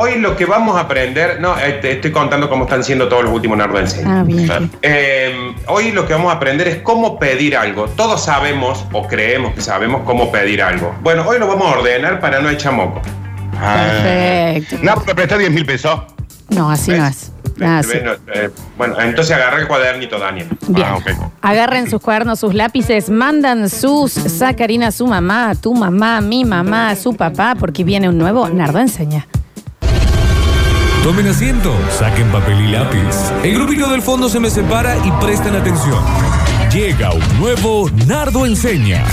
Hoy lo que vamos a aprender, no, eh, te estoy contando cómo están siendo todos los últimos Nardo Enseña. Ah, bien. Eh, hoy lo que vamos a aprender es cómo pedir algo. Todos sabemos o creemos que sabemos cómo pedir algo. Bueno, hoy lo vamos a ordenar para no echar moco. Perfecto. No, me presta 10 mil pesos. No, así no es. Ah, sí. Bueno, eh, bueno, entonces agarra el cuadernito, Daniel. Bien. Ah, ok. Agarren sus cuadernos, sus lápices, mandan sus sacarina a su mamá, a tu mamá, a mi mamá, a su papá, porque viene un nuevo Nardo Enseña. Tomen asiento, saquen papel y lápiz. El grupito del fondo se me separa y presten atención. Llega un nuevo Nardo Enseña.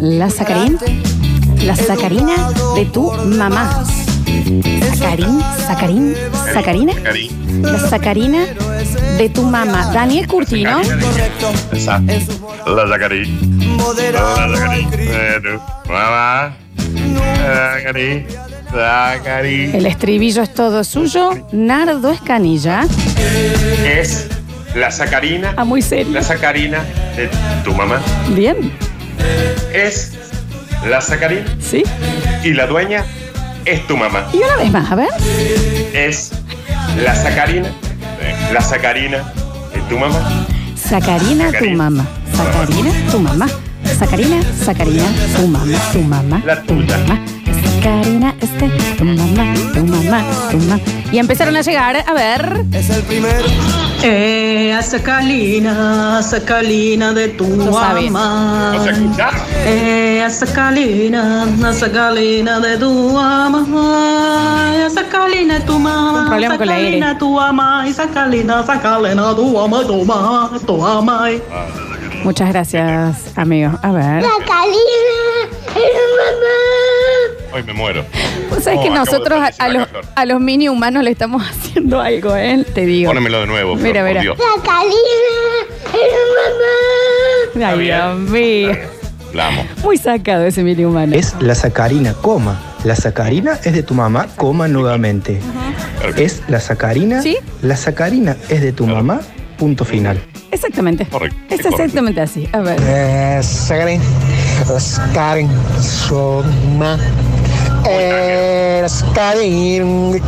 La sacarín, la sacarina de tu mamá. Sacarín, sacarín, sacarina. Cari. La sacarina de tu mamá. Daniel Curtino. La sacarí. La sacarí. Eh, tu Mamá. La sacarí. Sacarí. El estribillo es todo suyo. Nardo Escanilla. Es la sacarina, Ah, muy serio. la sacarina de tu mamá. Bien. Es la sacarina ¿Sí? y la dueña es tu mamá. Y una vez más, a ver. Es la sacarina, la sacarina de tu mamá. Sacarina, tu mamá. Sacarina, tu mamá. Sacarina, Sacarina, tu mamá, tu mamá. La tu tuya. mamá. Sacarina, este, tu mamá, tu mamá, tu mamá. Y empezaron a llegar, a ver. Eh, a Sacalina, Sacalina de tu No sabes. mamá. ¿No se escucha? Eh, Sacalina, Sacalina de tu mamá. A Sacalina de tu mamá. Un problema con la R. Sacalina tu mamá. Y Sacalina, Sacalina tu mamá, tu mamá, tu mamá. Muchas gracias, amigo. A ver. Hoy me muero. Pues sabes Oh, que acabo de nosotros a, la los, Flor. a los mini humanos le estamos haciendo algo, ¿eh? Te digo. Pónemelo de nuevo, Flor, Mira, por mira. Dios. Ay, Dios mío. La amo. Muy sacado ese mini humano. Es la sacarina, coma. La sacarina es de tu mamá, coma nuevamente. Claro que- Es la sacarina. ¿Sí? La sacarina es de tu mamá, punto final. Exactamente. Correcto, Es correcto. exactamente así. A ver. Sakarin,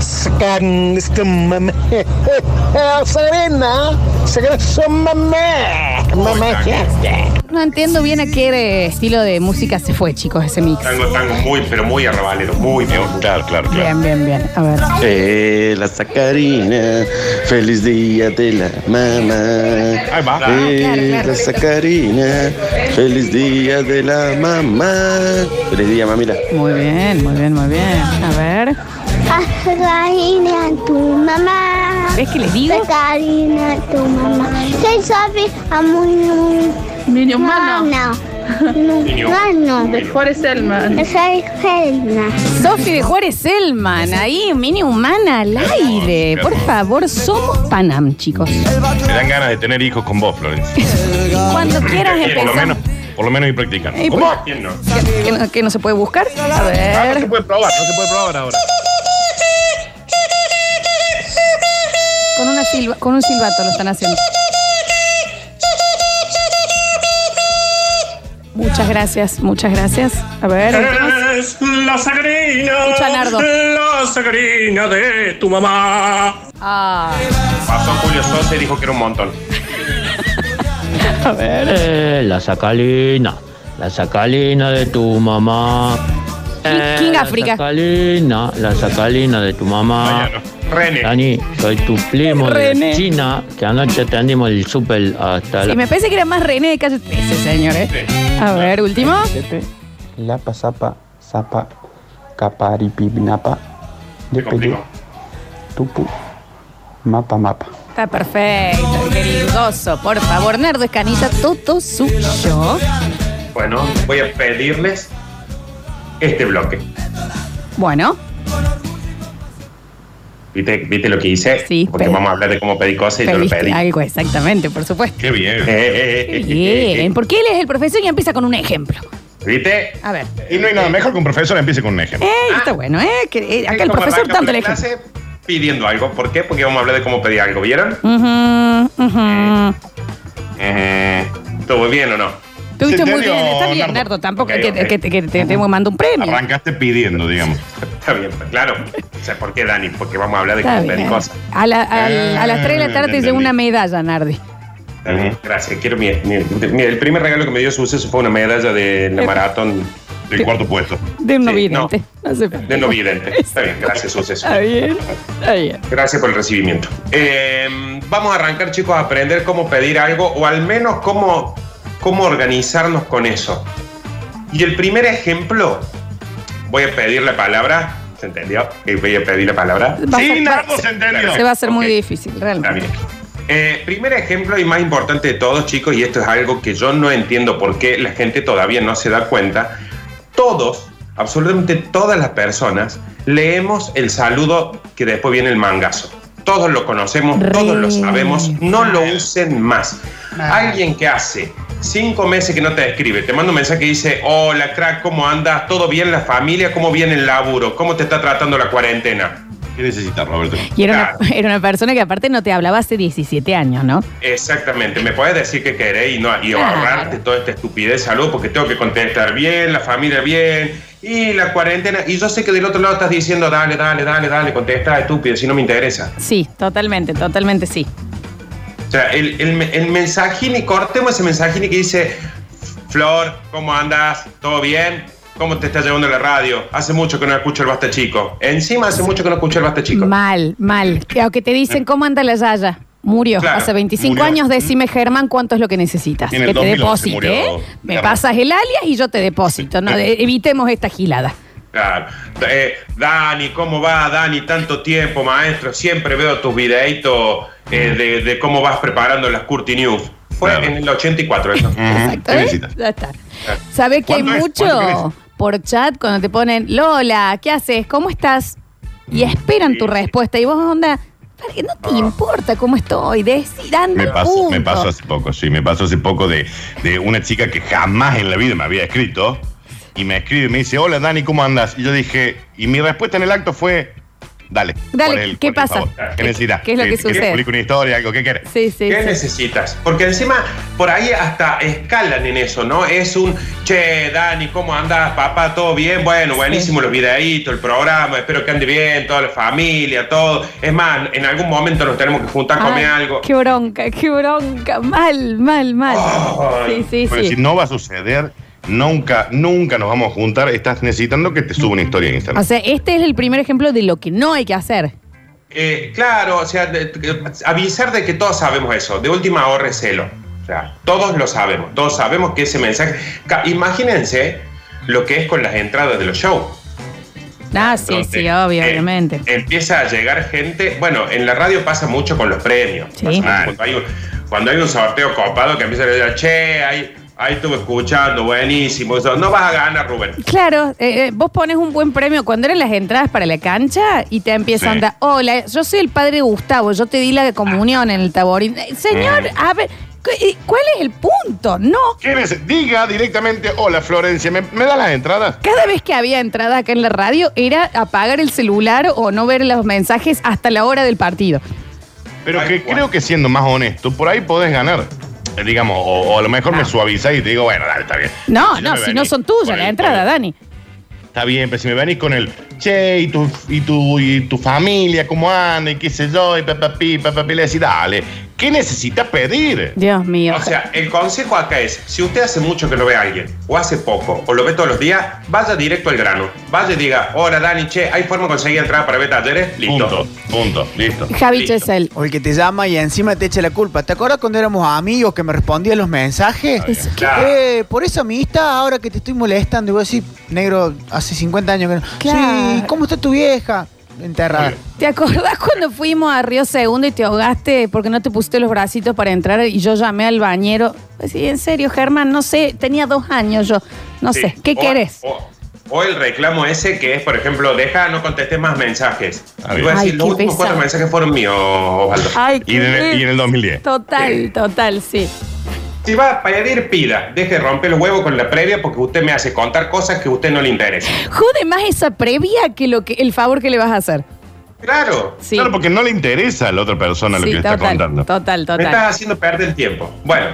Sakarin, Soma. Soma, mamá, No entiendo bien a qué estilo de música se fue, chicos, ese mix. Tango, tango muy, pero muy arrabalero, muy, muy. Claro, claro, claro. Bien, bien, bien. A ver. Eh, la sacarina, feliz día de la mamá. Ahí va. Eh, claro, claro. la sacarina, feliz día de la mamá. Feliz día, mamila. Muy bien, muy bien, muy bien. A ver. Sacarina tu mamá. ¿Ves que les digo? Sacarina tu mamá. Soy Sofi, amo un Niño humano. Niño. Humano. De Juárez Selman. Soy. Sofi de Juárez Selman, ahí, mini humana al aire. Por favor, somos Panam, chicos. Me dan ganas de tener hijos con vos, Florencia. Cuando quieras Por lo empezar. menos, por lo menos ir practicando. Ey, ¿Cómo? ¿Quién no? ¿Que, que no, no se puede buscar? A Ah, no se ver. puede probar, no se puede probar ahora. Con, una silba, con un silbato lo están haciendo. Muchas gracias, muchas gracias. A ver. Es la sacarina. Escucha, Nardo. La sacarina de tu mamá. Ah, Pasó Julio Sosa y dijo que era un montón. a ver. Eh, la sacalina, la sacalina de tu mamá. Eh, King la África. Sacalina, la sacalina de tu mamá. Mariano. René. Dani, soy tu primo René. de China, que anoche atendimos el súper hasta Y la... me parece que era más René de calle 13, señor, ¿eh? A ver, último. Lapa, zapa, zapa, caparipinapa. Se complicó. tupu, mapa, mapa. Está perfecto, queridoso. Por favor, Nardo Escanilla, todo suyo. Bueno, voy a pedirles este bloque. Bueno, ¿Viste, ¿Viste lo que hice? Sí, Porque pedí. vamos a hablar de cómo pedí cosas y yo lo pedí. algo, exactamente, por supuesto. Qué bien. Eh, eh, eh, eh, eh, Bien, eh. porque él es el profesor y empieza con un ejemplo. ¿Viste? A ver. Y no hay nada mejor que un profesor empiece con un ejemplo. Eh, está bueno, ¿eh? Que, eh, acá el ¿Cómo profesor tanto le clase pidiendo algo. ¿Por qué? Porque vamos a hablar de cómo pedir algo. ¿Vieron? Ujú, ujú. Eh, ¿Estuvo bien o no? Estuviste ¿En muy bien, está bien, Nardo? Nardo. Tampoco Ok, es que, ok. que- que- que te que mandar un premio. Arrancaste pidiendo, digamos. Está bien, pues, claro. O sea, ¿por qué, Dani? Porque vamos a hablar de cosas. A, la- al- a las 3 de la tarde te Ah, llega una medalla, Nardi. Bien, Gracias. Quiero mi, mi- mi- el primer regalo que me dio Suceso fue una medalla de la maratón Del cuarto puesto. De un Sí. No. sé. de no vidente. Está bien, gracias, Suceso. Está bien. Está bien. Gracias por el recibimiento. Eh, vamos a arrancar, chicos, a aprender cómo pedir algo o al menos cómo, cómo organizarnos con eso. Y el primer ejemplo, voy a pedir la palabra. ¿Se entendió? Que Voy a pedir la palabra. Va a Sí, ser- Nardo se entendió. Se va a hacer muy Ok. difícil, realmente. Eh, primer ejemplo y más importante de todos, chicos, y esto es algo que yo no entiendo por qué la gente todavía no se da cuenta. Todos, absolutamente todas las personas, leemos el saludo que después viene el mangazo. Todos lo conocemos, Re todos lo sabemos, no lo usen más. Alguien que hace cinco meses que no te escribe, te manda un mensaje que dice, hola crack, ¿cómo andas? ¿Todo bien la familia? ¿Cómo viene el laburo? ¿Cómo te está tratando la cuarentena? ¿Qué necesitas, Roberto? Y era una, Claro. era una persona que aparte no te hablaba hace 17 años, ¿no? Exactamente, me puedes decir que querés y, no, y Claro. ahorrarte toda esta estupidez salud porque tengo que contestar bien, la familia bien y la cuarentena. Y yo sé que del otro lado estás diciendo, dale, dale, dale, dale, contesta, estúpido, si no me interesa. Sí, totalmente, totalmente sí. O sea, el, el, el mensajín y cortemos ese mensajín y que dice, Flor, ¿cómo andas? ¿Todo bien? ¿Cómo te está llevando la radio? Hace mucho que no escucho el Basta Chico. Encima hace mucho que no escucho el Basta Chico. Mal, mal. Que- Aunque te dicen, ¿cómo anda la Yaya? Murió. Claro, Hace 25 murió. años, decime, Germán, cuánto es lo que necesitas. En que te 2011 deposite, murió ¿eh? Me pasas el alias y yo te deposito. ¿no? Evitemos esta gilada. Claro. Eh, Dani, ¿cómo va, Dani? Tanto tiempo, maestro. Siempre veo tus videitos eh, de, de cómo vas preparando las Curti News. Fue Claro. en el 84 eso. Exacto. ¿Qué ¿eh? Ya está. ¿Sabes que hay mucho ¿Cuánto por chat cuando te ponen, Lola, ¿qué haces? ¿Cómo estás? Y esperan tu respuesta. Y vos, onda, "Vale, no te Ah. importa cómo estoy. Decir, anda, Me pasó, punto. me pasó hace poco, sí, me pasó hace poco de, de una chica que jamás en la vida me había escrito y me escribe y me dice, hola Dani, ¿cómo andas? Y yo dije, y mi respuesta en el acto fue, dale. Dale, el- ¿qué pasa? ¿Qué- ¿Qué necesitas? qué es lo que ¿Quieres sucede? una historia, algo? ¿Qué quieres? Sí, sí. ¿Qué sí. necesitas? Porque encima por ahí hasta escalan en eso, ¿no? Es un, che, Dani, ¿cómo andas, papá? ¿Todo bien? Bueno, buenísimo los videitos, el programa, espero que ande bien, toda la familia, todo. Es más, en algún momento nos tenemos que juntar a comer Ay, algo. Qué bronca, qué bronca. Mal, mal, mal. Ay. sí, sí, Pero sí. si no va a suceder, nunca, nunca nos vamos a juntar, estás necesitando que te suba una historia en Instagram. O sea, este es el primer ejemplo de lo que no hay que hacer. Eh, claro, o sea, de- de- avisar de que todos sabemos eso. De última ahorre celo. O sea, todos lo sabemos. Todos sabemos que ese mensaje. Ca- Imagínense lo que es con las entradas de los shows. Ah, sí, donde, sí, obvio, eh, obviamente. Empieza a llegar gente. Bueno, en la radio pasa mucho con los premios. Sí. Pasa mucho cuando, hay un, cuando hay un sorteo copado que empieza a decir, che, ahí, ahí estuve escuchando, buenísimo. Eso. No vas a ganar, Rubén. Claro, eh, eh, vos pones un buen premio cuando eran las entradas para la cancha y te empiezan Sí. a dar, hola, yo soy el padre Gustavo, yo te di la comunión en el taborín. Eh, Señor, Mm. a ver, cu- eh, ¿cuál es el punto? No, ¿Qué neces- Diga directamente, hola Florencia, ¿me, me da las entradas? cada vez que había entrada acá en la radio era apagar el celular o no ver los mensajes hasta la hora del partido. Pero Tal que cual. creo que siendo más honesto, por ahí podés ganar. Eh, Digamos, o, o a lo mejor me suavizás y te digo, bueno, dale, está bien. No, Si no, me si venís no son tuyas con la el- entrada, con el- Dani. Está bien, pero si me venís con el, che, y tu, y tu, y tu familia, cómo anda, y qué sé yo, y papapi, papapi, le decís, dale, ¿qué necesitas pedir? Dios mío. O sea, el consejo acá es, si usted hace mucho que no ve a alguien, o hace poco, o lo ve todos los días, vaya directo al grano. Vaya y diga, hola Dani, che, ¿hay forma de conseguir entrada para ver talleres? Listo. Punto, punto, listo. Javi listo. Chesel. O el que te llama y encima te echa la culpa. ¿Te acuerdas cuando éramos amigos que me respondían los mensajes? Es- Claro. Eh, por esa amistad, ahora que te estoy molestando, y voy a decir, negro, hace 50 años que no. Claro. Sí, ¿cómo está tu vieja? Enterrada. ¿Te acordás cuando fuimos a Río Segundo y te ahogaste porque no te pusiste los bracitos para entrar y yo llamé al bañero? Sí, en serio, Germán, no sé, tenía dos años yo. No Sí. sé, ¿qué O- querés? O, o el reclamo ese que es, por ejemplo, deja, no contestes más mensajes. Ah, a Ay, decir, los qué últimos cuatro mensajes fueron míos, Osvaldo. Ay, Y en, el, y en el 2010. Total, total, sí. Si va a pedir, pida. Deje de romper los huevos con la previa porque usted me hace contar cosas que a usted no le interesa. Jode más esa previa que lo que el favor que le vas a hacer. Claro. Sí. Claro, porque no le interesa a la otra persona lo que le está contando. total, Me total. estás haciendo perder el tiempo. Bueno,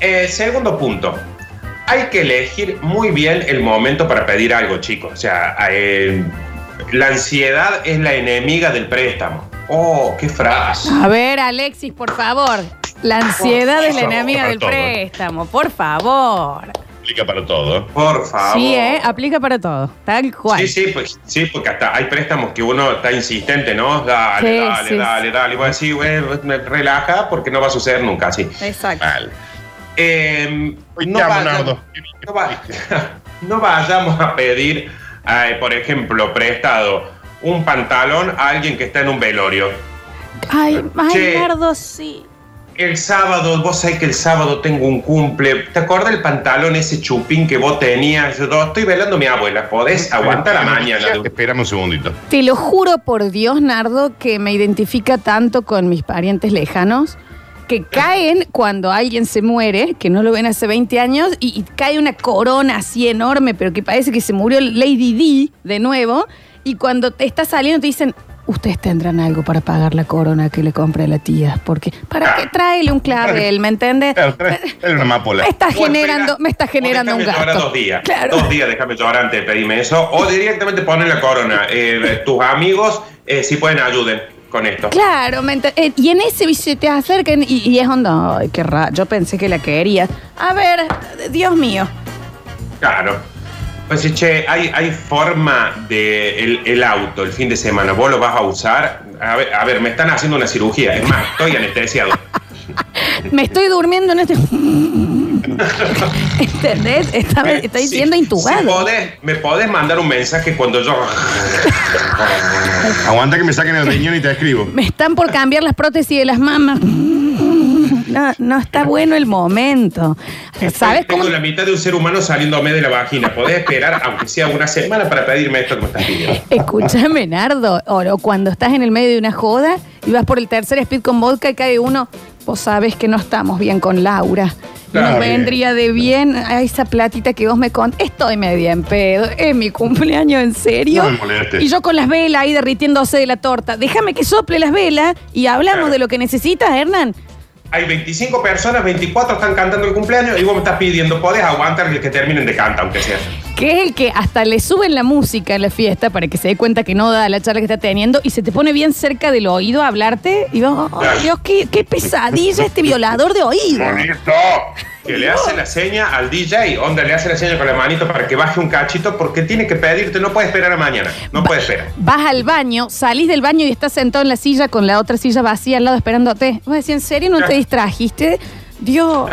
eh, segundo punto. Hay que elegir muy bien el momento para pedir algo, chicos. O sea, eh, la ansiedad es la enemiga del préstamo. Oh, qué frase. A ver, Alexis, por favor. La ansiedad es la enemiga del todo. préstamo, por favor. Aplica para todo. Por favor. Sí, ¿eh? Aplica para todo. Tal cual. Sí, sí, pues, sí, porque hasta hay préstamos que uno está insistente, ¿no? Dale, Sí, dale, sí, dale, dale. Y voy a decir, bueno, me relaja porque no va a suceder nunca así. Exacto. Mal. Eh, Hoy no, va- vayamos a pedir, eh, por ejemplo, prestado un pantalón a alguien que está en un velorio. Ay, ay. Nardo, sí. El sábado, vos sabés que el sábado tengo un cumple. ¿Te acuerdas del pantalón ese chupín que vos tenías? Yo estoy velando a mi abuela. ¿Podés aguantar la mañana? Espérame un segundito. Te lo juro por Dios, Nardo, que me identifica tanto con mis parientes lejanos que caen cuando alguien se muere, que no lo ven hace 20 años, y, y cae una corona así enorme, pero que parece que se murió Lady D de nuevo, y cuando te está saliendo te dicen, ustedes tendrán algo para pagar la corona que le compré a la tía, porque ¿para qué tráele un clavel, me entiendes? Claro, una amapola. Me está generando, me está generando un gasto. dos días. Claro. Dos días, déjame llorar antes de pedirme eso. O directamente ponen la corona. Eh, tus amigos, eh, si pueden, ayuden con esto. Claro, me eh, y en ese vicio te acercan y, y es onda, ay, qué raro, yo pensé que la quería. A ver, Dios mío. Claro. Pues sí, che, hay, hay forma de el, el auto el fin de semana. ¿Vos lo vas a usar? A ver, a ver, me están haciendo una cirugía. Es más, estoy anestesiado. Me estoy durmiendo en este... ¿Entendés? Está, estoy Sí, siendo Si intubado. podés, me podés mandar un mensaje cuando yo. Aguanta que me saquen el riñón y te escribo. Me están por cambiar las prótesis de las mamas. No, no está bueno el momento. ¿Sabes Tengo cómo? la mitad de un ser humano saliéndome de la vagina. Podés esperar, aunque sea una semana, para pedirme esto que me estás pidiendo. Escúchame, Nardo. O, cuando estás en el medio de una joda y vas por el tercer speed con vodka y cae uno, vos sabes que no estamos bien con Laura. Claro. Nos vendría de bien a esa platita que vos me contaste. Estoy media en pedo. Es mi cumpleaños, ¿en serio? No me molestes. y yo con las velas ahí derritiéndose de la torta. Déjame que sople las velas y hablamos Claro. de lo que necesitas, Hernán. Hay 25 personas, 24 están cantando el cumpleaños y vos me estás pidiendo, podés aguantar que, que terminen de cantar, aunque sea. Que es el que hasta le suben la música en la fiesta para que se dé cuenta que no da la charla que está teniendo y se te pone bien cerca del oído a hablarte. Y vos, Claro. Dios, qué, qué pesadilla este violador de oído. ¡Bonito! Que le hace la seña al DJ, onda, le hace la seña con la manito para que baje un cachito porque tiene que pedirte, no puede esperar a mañana, no puede esperar. Vas al baño, salís del baño y estás sentado en la silla con la otra silla vacía al lado esperándote. Vos decís, ¿en serio no te distrajiste? Dios,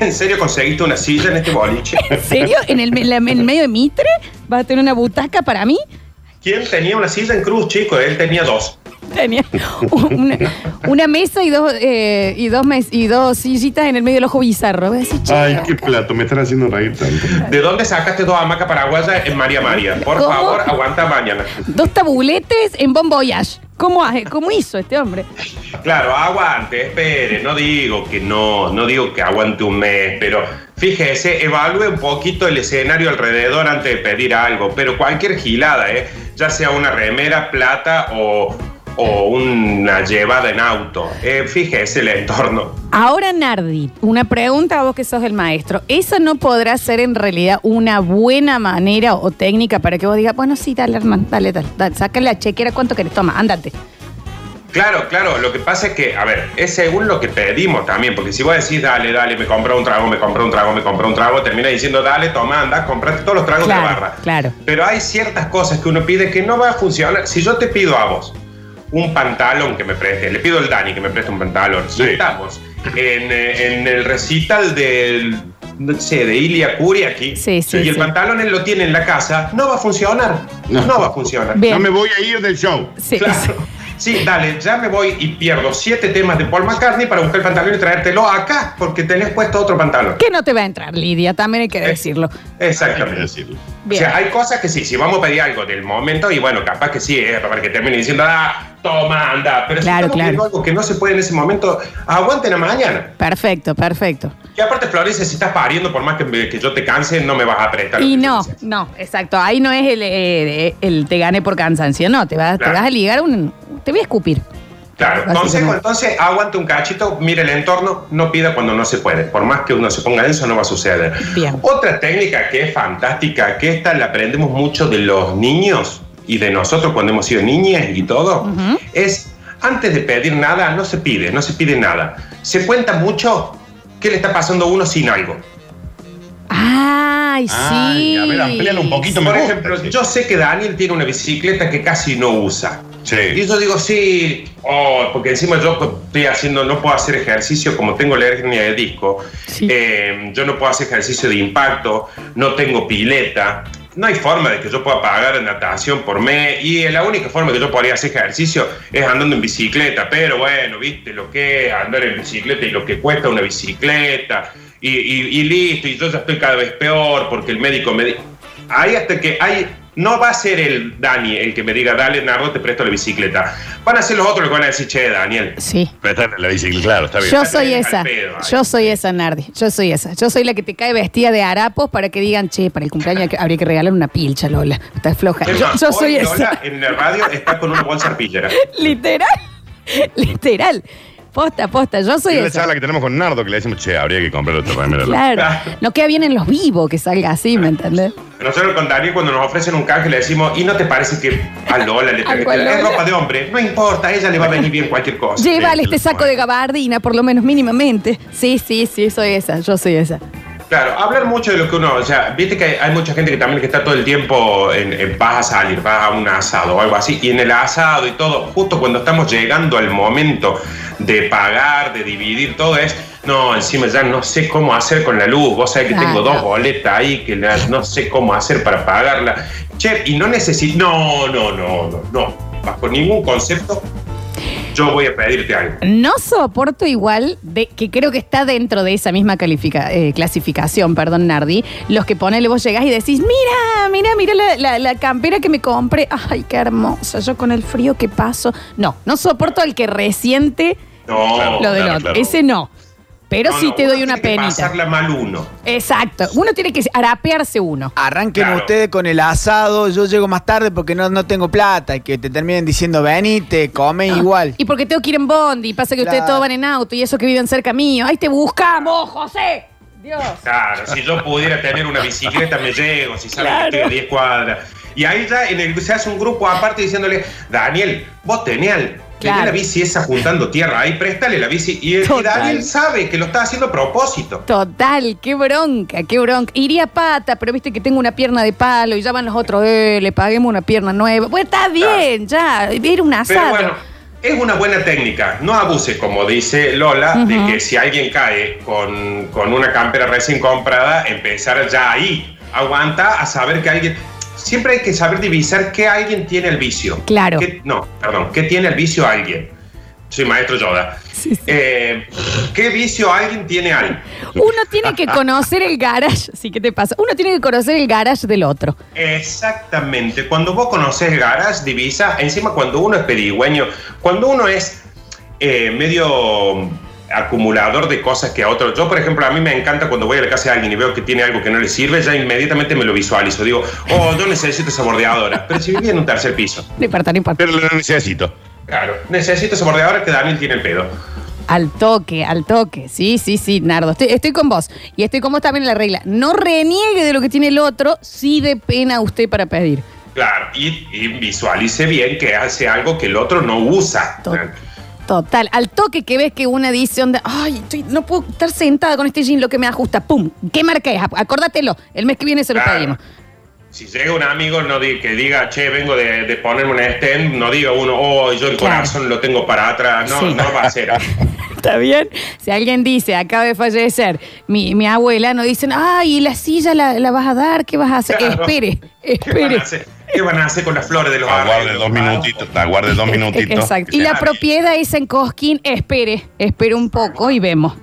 ¿En serio conseguiste una silla en este boliche? ¿en serio? ¿En el, en la- en el medio de Mitre? ¿Vas a tener una butaca para mí? ¿Quién tenía una silla en cruz, chico? Él tenía dos. Tenía una, una mesa y dos, eh, y, dos mes- y dos sillitas en el medio del ojo bizarro. Decís, che, Ay, qué plato, me están haciendo reír tanto. ¿De dónde sacaste dos hamacas paraguayas en María María? Por ¿Cómo? favor, aguanta mañana. dos tabuletes en Bon Voyage. ¿Cómo, hace- ¿Cómo hizo este hombre? Claro, aguante, espere, no digo que no, no digo que aguante un mes, pero fíjese, evalúe un poquito el escenario alrededor antes de pedir algo, pero cualquier gilada, ¿eh? ya sea una remera, plata o, o una llevada en auto, eh, fíjese el entorno. Ahora, Nardi, una pregunta a vos que sos el maestro. ¿Esa no podrá ser en realidad una buena manera o técnica para que vos digas, bueno, sí, dale, hermano, dale, dale, dale, sácale la chequera, ¿cuánto querés? Toma, ándate. Claro, claro, lo que pasa es que, a ver, es según lo que pedimos también, porque si vos decís, dale, dale, me compré un trago, me compré un trago, me compré un trago, termina diciendo, dale, toma, anda, comprate todos los tragos de barra. claro. Pero hay ciertas cosas que uno pide que no va a funcionar. Si yo te pido a vos un pantalón que me preste, le pido al Dani que me preste un pantalón, Sí. estamos en, eh, en el recital del, no sé, de Ilia Curi aquí, Sí, sí, y el pantalón él lo tiene en la casa, no va a funcionar. No, No. va a funcionar. Bien. No me voy a ir del show. Sí, Claro. Sí, dale, ya me voy y pierdo siete temas de Paul McCartney para buscar el pantalón y traértelo acá, porque tenés puesto otro pantalón. Que no te va a entrar, Lidia, también hay que decirlo. Hay que Exactamente. decirlo. O Bien. sea, hay cosas que sí, si vamos a pedir algo del momento, y bueno, capaz que sí, eh, para que termine diciendo, ah, toma, anda. Pero Claro, si claro. algo que no se puede en ese momento, aguanten a mañana. Perfecto, perfecto. Y aparte, Florencia, si estás pariendo, por más que, yo te canse, no me vas a apretar. Y no, no, exacto. Ahí no es el, eh, el te gane por cansancio, no. Te vas, Claro. te vas a ligar un. Te voy a escupir. Claro, consejo entonces, aguante un cachito, mire el entorno, no pida cuando no se puede. Por más que uno se ponga denso, no va a suceder. Bien. Otra técnica que es fantástica, que esta la aprendemos mucho de los niños y de nosotros cuando hemos sido niñas y todo, es antes de pedir nada, no se pide, no se pide nada. Se cuenta mucho qué le está pasando a uno sin algo. Ay, sí. Ay, a ver, amplíalo un poquito Por mejor. ejemplo, yo sé que Daniel tiene una bicicleta que casi no usa. Sí. Y yo digo, sí, oh, porque encima yo estoy haciendo, no puedo hacer ejercicio como tengo la hernia de disco. Eh, yo no puedo hacer ejercicio de impacto, no tengo pileta. No hay forma de que yo pueda pagar natación por mes. Y la única forma que yo podría hacer ejercicio es andando en bicicleta. Pero bueno, viste lo que es andar en bicicleta y lo que cuesta una bicicleta. Y, y- y listo, y yo ya estoy cada vez peor porque el médico me dice. Ahí hasta que hay. No va a ser el Dani el que me diga, dale, Nardo, te presto la bicicleta. Van a ser los otros los que van a decir, che, Daniel. Sí. Prestarle la bicicleta, claro, está bien. Yo soy esa. pedo. Yo soy esa, Nardi. Yo soy esa. Yo soy la que te cae vestida de harapos para que digan, che, para el cumpleaños habría que regalar una pilcha, Lola. Estás floja. Yo, más, yo soy Lola esa. en la radio está con una bolsa arpillera. Literal. Literal. Posta, posta. Yo soy una esa. charla que tenemos con Nardo que le decimos, che, habría que comprar otra remera. Claro. No queda bien en los vivos que salga así, ¿me entendés? Nosotros con Daniel cuando nos ofrecen un canje le decimos, ¿y no te parece que a Lola le a es ropa de hombre? No importa, a ella le va a venir bien cualquier cosa. Llévale este saco de gabardina, por lo menos mínimamente. Sí, sí, sí, soy esa. Yo soy esa. Claro, hablar mucho de lo que uno, o sea, viste que hay, hay mucha gente que también que está todo el tiempo en, en vas a salir, vas a un asado o algo así, y en el asado y todo, justo cuando estamos llegando al momento de pagar, de dividir todo es, no, encima ya no sé cómo hacer con la luz, vos sabés que Claro. tengo dos boletas ahí que la- no sé cómo hacer para pagarla. Che, y no necesito, no, no, no, no, no, bajo ningún concepto yo voy a pedirte algo. No soporto igual, de, que creo que está dentro de esa misma califica- eh, clasificación, perdón, Nardi, los que ponele, vos llegás y decís, mira, mira, mira la, la- la campera que me compré. Ay, qué hermosa, yo con el frío que paso. No, no soporto al que resiente No, lo del claro, otro. claro. Ese no. Pero No, sí no, te uno doy una tiene que penita. pasarla mal uno. Exacto. Uno tiene que arapearse uno. Arranquen Claro. ustedes con el asado, yo llego más tarde porque no, no tengo plata y que te terminen diciendo venite, come igual. Y porque tengo que ir en bondi, pasa que ustedes Claro. todos van en auto y eso que viven cerca mío. ¡Ahí te buscamos, José! Dios. Claro, si yo pudiera tener una bicicleta me llego, si saben Claro. que estoy a 10 cuadras. Y ahí ya en el, se hace un grupo aparte diciéndole, Daniel, vos tenés, al- Claro. la bici esa juntando tierra, ahí préstale la bici. Y. Daniel sabe que lo está haciendo a propósito. Total, qué bronca, qué bronca. Iría a pata, pero viste que tengo una pierna de palo y ya van los otros, eh, le paguemos una pierna nueva. Pues está bien, ya, era un Pero asado. bueno, es una buena técnica. No abuse, como dice Lola, de que si alguien cae con, con una campera recién comprada, empezar ya ahí. Aguanta a saber que alguien. Siempre hay que saber divisar qué alguien tiene el vicio. Claro. ¿Qué- no, perdón, ¿qué tiene el vicio alguien? Soy maestro Yoda. Eh, ¿Qué vicio alguien tiene alguien? Uno tiene que conocer el garage. Sí, ¿qué te pasa? Uno tiene que conocer el garage del otro. Exactamente. Cuando vos conoces garage, divisa, encima cuando uno es pedigüeño, cuando uno es eh, medio acumulador de cosas que a otros. Yo, por ejemplo, a mí me encanta cuando voy a la casa de alguien y veo que tiene algo que no le sirve, ya inmediatamente me lo visualizo. Digo, oh, yo necesito esa bordeadora. Pero si vivía en un tercer piso. No importa, no importa. Pero lo necesito. Claro, necesito esa bordeadora que Daniel tiene el pedo. Al toque, al toque. Sí, sí, sí, Nardo. Estoy, estoy con vos. Y estoy con vos también en la regla. No reniegue de lo que tiene el otro, sí de pena usted para pedir. Claro, y, y visualice bien que hace algo que el otro no usa. To- Total. Al toque que ves que una dice, onda, ay, estoy- no puedo estar sentada con este jean, lo que me ajusta. ¡Pum! ¿Qué marca es? Acórdatelo. El mes que viene se lo Claro. pedimos. Si llega un amigo no di- que diga, che, vengo de, de ponerme un stand, no diga uno, oh, yo el Claro. corazón lo tengo para atrás. No, Sí. no va a ser. ¿Está bien? Si alguien dice, acaba de fallecer mi, mi abuela, no dicen, ay, ¿y la silla la, la vas a dar? ¿Qué vas a hacer? Claro. Espere, ¿Qué van, espere. a hacer? ¿Qué van a hacer con las flores de los Aguarde dos minutitos, aguarde dos minutitos. Exacto. Y la propiedad esa en Cosquín, espere, espere un poco y vemos.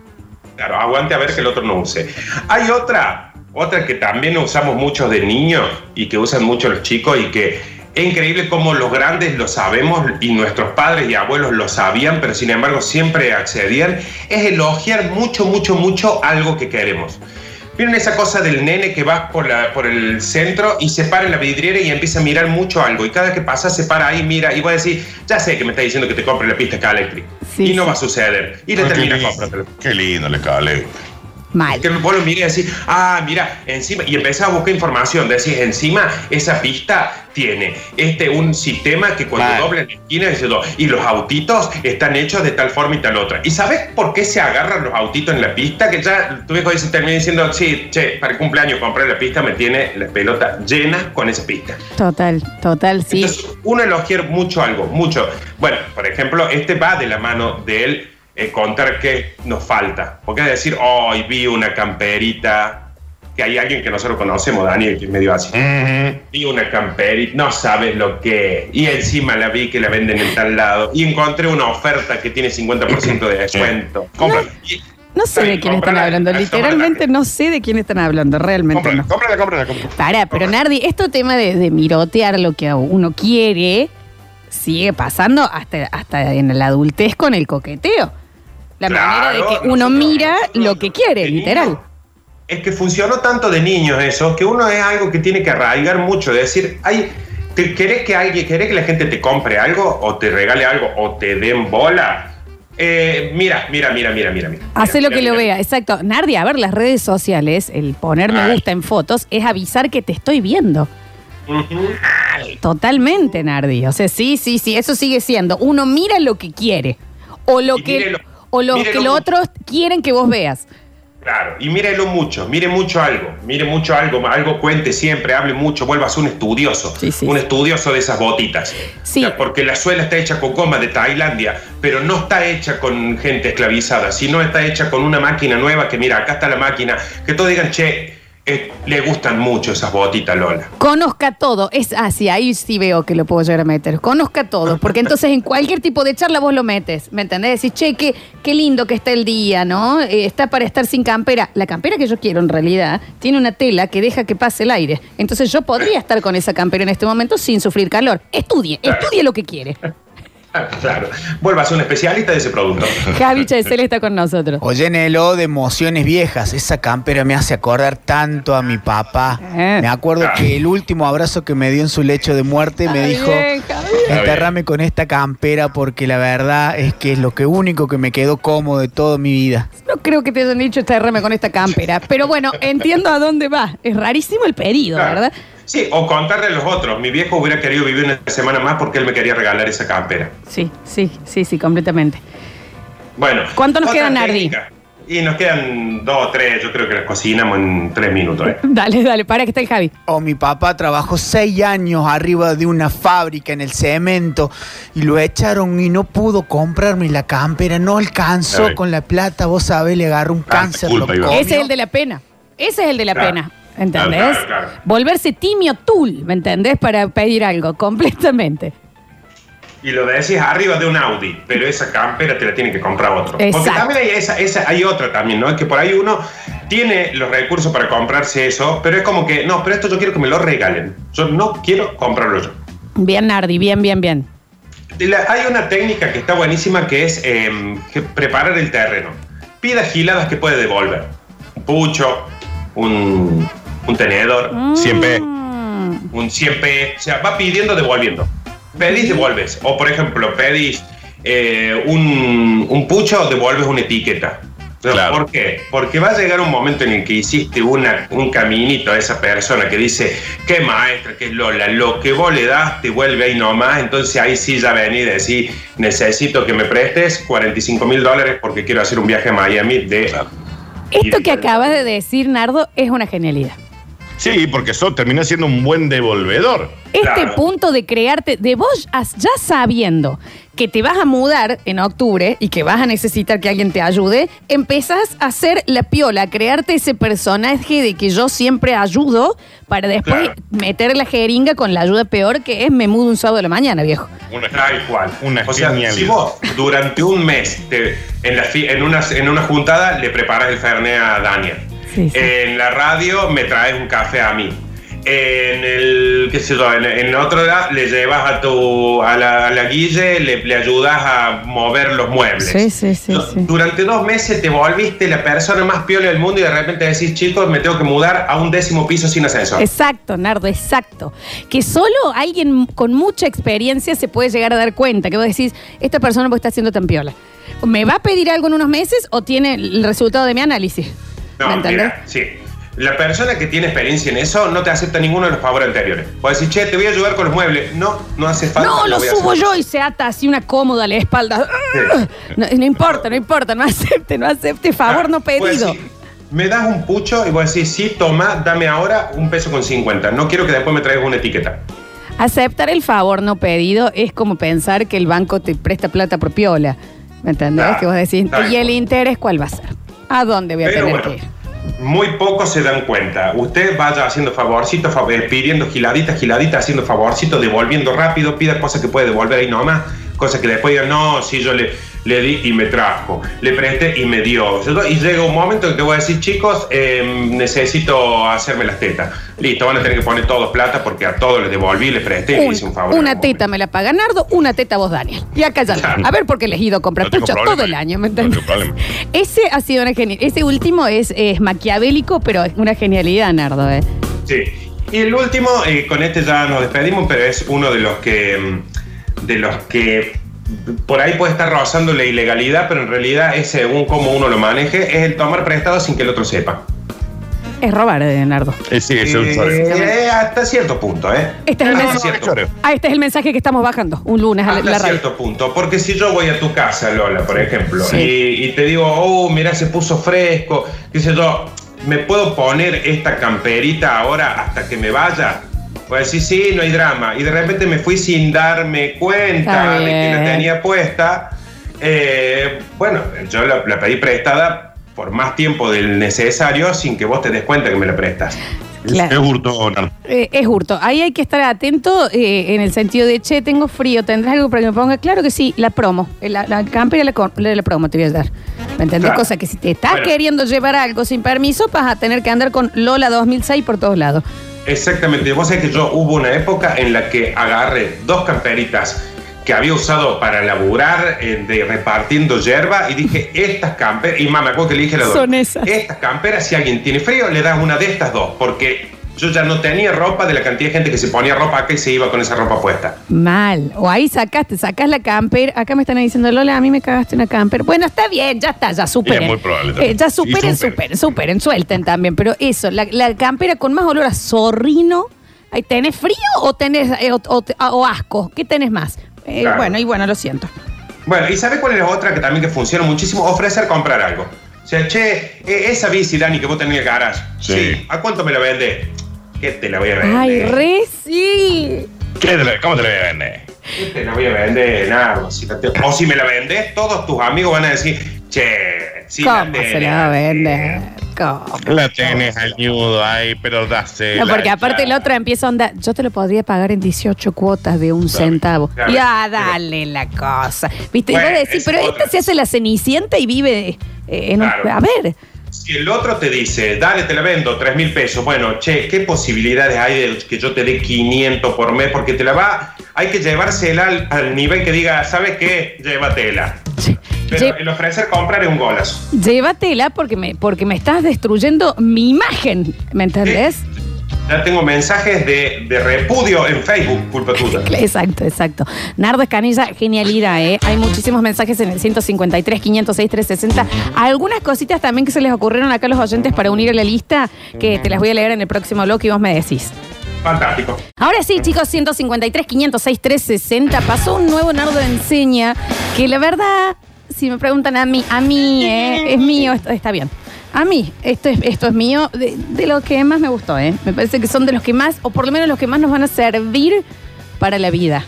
Claro, aguante a ver que el otro no use. Hay otra, otra que también usamos muchos de niños y que usan mucho los chicos y que Es increíble cómo los grandes lo sabemos y nuestros padres y abuelos lo sabían, pero sin embargo siempre accedían. Es elogiar mucho, mucho, mucho algo que queremos. Miren esa cosa del nene que va por, la- por el centro y se para en la vidriera y empieza a mirar mucho algo. Y cada vez que pasa se para ahí, mira y va a decir, ya sé que me está diciendo que te compre la pista acá eléctrica. Sí, y no sí. va a suceder. Y le termina comprando. Qué lindo le cale. Mal. Que vos lo y decís, ah, mira, encima, y empezás a buscar información, decís, encima esa pista tiene este un sistema que cuando Mal. dobla en la esquina dice dos, y los autitos están hechos de tal forma y tal otra. ¿Y sabes por qué se agarran los autitos en la pista? Que ya tu viejo dice, termina diciendo, sí, che, para el cumpleaños compré la pista, me tiene la pelota llena con esa pista. Total, total, sí. Entonces, uno elogiar mucho algo, mucho. Bueno, por ejemplo, este va de la mano de él eh, contar qué nos falta. Porque es decir, hoy vi una camperita, que hay alguien que nosotros conocemos, Daniel, que es medio así. Vi una camperita, no sabes lo que es. Y encima la vi que la venden en tal lado. Y encontré una oferta que tiene 50% de descuento. Cómprala. Y- No sé de quién están hablando. Literalmente no sé de quién están hablando. Realmente Cómprala, no. cómprala, cómprala, cómprala. Para, pero Nardi, esto tema de, de mirotear lo que uno quiere sigue pasando hasta, hasta en la adultez con el coqueteo. La Claro, manera de que uno nosotros- mira lo que quiere, literal. Es que funcionó tanto de niños eso, que uno es algo que tiene que arraigar mucho, de decir, ay, ¿te querés que alguien, querés que la gente te compre algo, o te regale algo, o te den bola? Eh, mira, mira, mira, mira, mira, mira. Hace lo Mira, que lo vea, exacto. Nardi, a ver, las redes sociales, el poner me gusta en fotos, es avisar que te estoy viendo. Totalmente, Nardi. O sea, sí, sí, sí, eso sigue siendo. Uno mira lo que quiere. O lo Y que, o lo mírelo que los mucho. otros quieren que vos veas. Claro, y mírelo mucho, mire mucho algo, mire mucho algo, algo cuente siempre, hable mucho, vuelvas un estudioso, Sí, sí, un sí. estudioso de esas botitas. Sí. O sea, porque la suela está hecha con goma de Tailandia, pero no está hecha con gente esclavizada, sino está hecha con una máquina nueva que mira, acá está la máquina, que todos digan, che, eh, le gustan mucho esas botitas, Lola. Conozca todo. Es así, ahí sí veo que lo puedo llegar a meter. Conozca todo, porque entonces en cualquier tipo de charla vos lo metes. ¿Me entendés? Decís, che, qué, qué lindo que está el día, ¿no? Eh, está para estar sin campera. La campera que yo quiero en realidad tiene una tela que deja que pase el aire. Entonces yo podría estar con esa campera en este momento sin sufrir calor. Estudie, estudie lo que quiere. Claro, vuelvas un especialista de ese producto. Javi Chesel está con nosotros. Oye, Nelo, de emociones viejas. Esa campera me hace acordar tanto a mi papá. Eh. Me acuerdo que el último abrazo que me dio en su lecho de muerte me dijo, bien, enterrame con esta campera porque la verdad es que es lo que único que me quedó cómodo de toda mi vida. No creo que te hayan dicho estarrame con esta campera. Pero bueno, entiendo a dónde va. Es rarísimo el pedido. ¿verdad? Sí, o contarle a los otros. Mi viejo hubiera querido vivir una semana más porque él me quería regalar esa campera. Sí, sí, sí, sí, completamente. Bueno. ¿Cuánto nos queda, Nardi? Y nos quedan dos o tres, yo creo que las cocinamos en tres minutos. ¿eh? Dale, dale, para que está el Javi. O mi papá trabajó seis años arriba de una fábrica en el cemento y lo echaron y no pudo comprarme la campera, no alcanzó con la plata, vos sabés, le agarró un Tanta cáncer. culpa, lo. Ese es el de la pena. Ese es el de la Claro. pena. ¿Entendés? Claro, claro, claro. Volverse timio tul, ¿me entendés? Para pedir algo, completamente. Y lo decís arriba de un Audi, pero esa campera te la tiene que comprar otro. Porque también hay, esa, esa, hay otra también, ¿no? Es que por ahí uno tiene los recursos para comprarse eso, pero es como que, no, pero esto yo quiero que me lo regalen. Yo no quiero comprarlo yo. Bien, Nardi, bien, bien, bien. La- hay una técnica que está buenísima que es em, que preparar el terreno. Pida giladas que puede devolver. Un pucho, un, un tenedor, Siempre. Mm, un 100p. O sea, va pidiendo, devolviendo. Pedís, devuelves. O por ejemplo, pedís eh, un, un pucho, devuelves una etiqueta. O Claro. ¿Por qué? Porque va a llegar un momento en el que hiciste una, un caminito a esa persona que dice, qué maestra, qué Lola, lo que vos le das te vuelve ahí nomás, entonces ahí sí ya vení y decís, necesito que me prestes 45 mil dólares porque quiero hacer un viaje a Miami de... Esto que acabas de decir, Nardo, es una genialidad. Sí, porque eso termina siendo un buen devolvedor. Este Claro. punto de crearte, de vos ya sabiendo que te vas a mudar en octubre y que vas a necesitar que alguien te ayude, empezás a hacer la piola, a crearte ese personaje de que yo siempre ayudo para después Claro. meter la jeringa con la ayuda peor que es me mudo un sábado de la mañana, viejo. Una, Tal cual. Una o sea, si vos durante un mes te- en, la fi- en, una, en una juntada le preparas el fernet a Dania. Sí, sí. En la radio me traes un café a mí. en el, qué sé yo, en, en otro lado le llevas a tu, a la, a la Guille, le, le ayudas a mover los muebles. Sí, sí, sí, Du- sí. Durante dos meses te volviste la persona más piola del mundo y de repente decís, chicos, me tengo que mudar a un décimo piso sin ascensor. Exacto, Nardo, exacto. Que solo alguien con mucha experiencia se puede llegar a dar cuenta. Que vos decís, esta persona estar haciendo tan piola. ¿Me va a pedir algo en unos meses o tiene el resultado de mi análisis? ¿Me No, entendés? mira, sí. La persona que tiene experiencia en eso no te acepta ninguno de los favores anteriores. Puedes decir, che, te voy a ayudar con los muebles. No, no hace falta. No, lo voy a subo yo y se ata así una cómoda a la espalda. No, no importa, no importa, no acepte, no acepte, favor no Puedes pedido. decir, me das un pucho y vos decís, sí, toma, dame ahora un peso con 50. No quiero que después me traigas una etiqueta. Aceptar el favor no pedido es como pensar que el banco te presta plata por piola. ¿Me entendés? Claro, que vos decís, ¿y el interés cuál va a ser? ¿A dónde voy a Pero tener bueno, que ir? muy pocos se dan cuenta. Usted vaya haciendo favorcitos, fa- eh, pidiendo giladitas, giladitas, haciendo favorcitos, devolviendo rápido, pida cosas que puede devolver ahí nomás, cosas que después digan, no, si yo le, le di y me trajo, le presté y me dio. Y llega un momento en que te voy a decir, chicos, eh, necesito hacerme las tetas. Listo, van a tener que poner todos plata porque a todos les devolví, les presté y Un- hice un favor. una teta me la paga Nardo, una teta vos, Daniel. Y acá ya. Claro. A ver por qué les he ido a comprar No todo el año, ¿me No tengo problema. Ese ha sido una genialidad. Ese último es, es maquiavélico, pero es una genialidad, Nardo. ¿eh? Sí. Y el último, eh, con este ya nos despedimos, pero es uno de los que mm, de los que por ahí puede estar rozando la ilegalidad, pero en realidad es según cómo uno lo maneje, es el tomar prestado sin que el otro sepa. Es robar, eh, Nardo. Eh, sí, es un Eh, choreo. eh, hasta cierto punto, ¿eh? Este es el mensaje. Ah, este es el mensaje que estamos bajando un lunes a la, hasta la radio. cierto punto. Porque si yo voy a tu casa, Lola, por ejemplo, Sí. y, y te digo, oh, mira, se puso fresco, qué sé yo, ¿me puedo poner esta camperita ahora hasta que me vaya? Pues sí, sí, no hay drama. Y de repente me fui sin darme cuenta de que la tenía puesta. Eh, bueno, yo la, la pedí prestada por más tiempo del necesario sin que vos te des cuenta que me la prestas. Claro. Es hurto. Eh, es hurto. Ahí hay que estar atento eh, en el sentido de, che, tengo frío, ¿tendrás algo para que me ponga? Claro que sí, la promo. Eh, La, la campera la, co- la, la promo te voy a dar. ¿Me entendés? Claro. Cosa que si te estás Bueno. queriendo llevar algo sin permiso, vas a tener que andar con Lola 2006 por todos lados. Exactamente. Vos sabés que yo hubo una época en la que agarré dos camperitas que había usado para laburar eh, de repartiendo yerba y dije, estas camperas, y mamá, me acuerdo que le dije a la Son esas. Estas camperas, si alguien tiene frío, le das una de estas dos, porque yo ya no tenía ropa de la cantidad de gente que se ponía ropa acá y se iba con esa ropa puesta. Mal. O ahí sacaste, sacás la camper. Acá me están diciendo, Lola, a mí me cagaste una camper. Bueno, está bien, ya está, ya superen. Es muy probable también. Eh, ya Sí, superen, superen. superen, superen, suelten también. Pero eso, la, la campera con más olor a zorrino. Ahí, ¿Tenés frío o tenés eh, o, o- o asco? ¿Qué tenés más? Eh, Claro. Bueno, y bueno, lo siento. Bueno, ¿y sabe cuál es la otra que también que funciona muchísimo? Ofrecer comprar algo. O sea, che, eh, esa bici, Dani, que vos tenés en el garage. Sí. ¿A cuánto me la vende? ¿Qué te la voy a vender? Ay, re sí. ¿Qué te la- ¿Cómo te la voy a vender? ¿Qué te la voy a vender? Nada, si la te- O si me la vendes, todos tus amigos van a decir, che, si la ¿Cómo se tenés". la va a vender? ¿Cómo? La tenés al ñudo ahí, pero dase. No, porque aparte el otro empieza a onda, yo te lo podría pagar en 18 cuotas de un centavo. claro. Ya, dale la cosa. ¿Viste? y Bueno, vos decís, es pero otra. esta se hace la cenicienta y vive eh, en un... A ver, Si el otro te dice, dale, te la vendo, 3 mil pesos, bueno, che, ¿qué posibilidades hay de que yo te dé 500 por mes? Porque te la va, hay que llevársela al, al nivel que diga, ¿sabes qué? Llévatela. Pero lle- el ofrecer comprar es un golazo. llévatela porque me, porque me estás destruyendo mi imagen, ¿me entendés? Ya tengo mensajes de, de repudio en Facebook, culpa tuya. Exacto, exacto. Nardo Escanilla, genialidad, ¿eh? Hay muchísimos mensajes en el 153, 506, 360. Algunas cositas también que se les ocurrieron acá a los oyentes para unir a la lista, que te las voy a leer en el próximo bloque y vos me decís. Fantástico. Ahora sí, chicos, 153, 506, 360. Pasó un nuevo Nardo Enseña que la verdad, si me preguntan a mí, a mí, ¿eh? es mío, está bien. A mí, esto es, esto es mío, de, de lo que más me gustó, ¿eh? Me parece que son de los que más, o por lo menos los que más nos van a servir para la vida.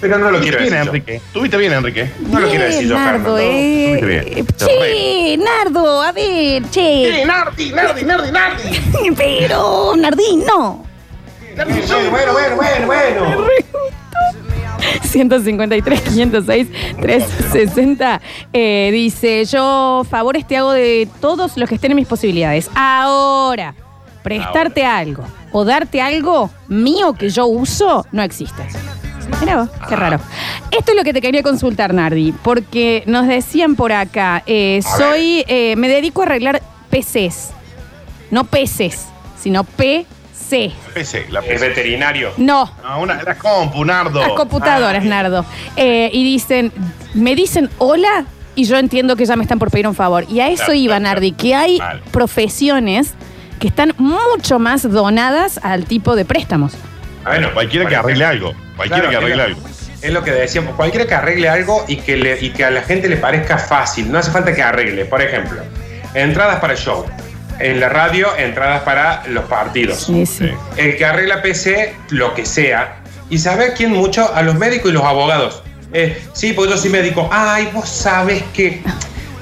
Pero no lo quiero bien, decir. yo. Enrique. Tuviste bien, Enrique. No lo quiero decir yo, Nardo, Fernando. eh. Estuviste bien. Che, Nardo, a ver, che. Nardi, Nardi, Nardi, Nardi. Pero, Nardín, no. Bueno, bueno, bueno, bueno. 153, 506, 360. Eh, dice, yo favores te hago de todos los que estén en mis posibilidades. Ahora, prestarte algo o darte algo mío que yo uso, no existe. Mira vos, qué raro. Esto es lo que te quería consultar, Nardi, porque nos decían por acá, eh, soy, eh, me dedico a arreglar PCs, no peces, sino PC. PC, la Es PC. veterinario. No, No, una, la compu, Nardo. las computadoras, Nardo. Eh, y dicen, me dicen hola y yo entiendo que ya me están por pedir un favor. Y a eso Claro, iba, claro, Nardi, que hay Mal. profesiones que están mucho más donadas al tipo de préstamos. Bueno, cualquiera que arregle algo. Cualquiera Claro, que arregle algo. Es lo que decíamos, cualquiera que arregle algo y que, le- y que a la gente le parezca fácil, no hace falta que arregle. Por ejemplo, entradas para el show. En la radio, entradas para los partidos. Sí, sí. Sí. El que arregla PC, lo que sea. Y sabe a quién mucho, a los médicos y los abogados. Eh, sí, porque yo soy médico. Ay, vos sabes que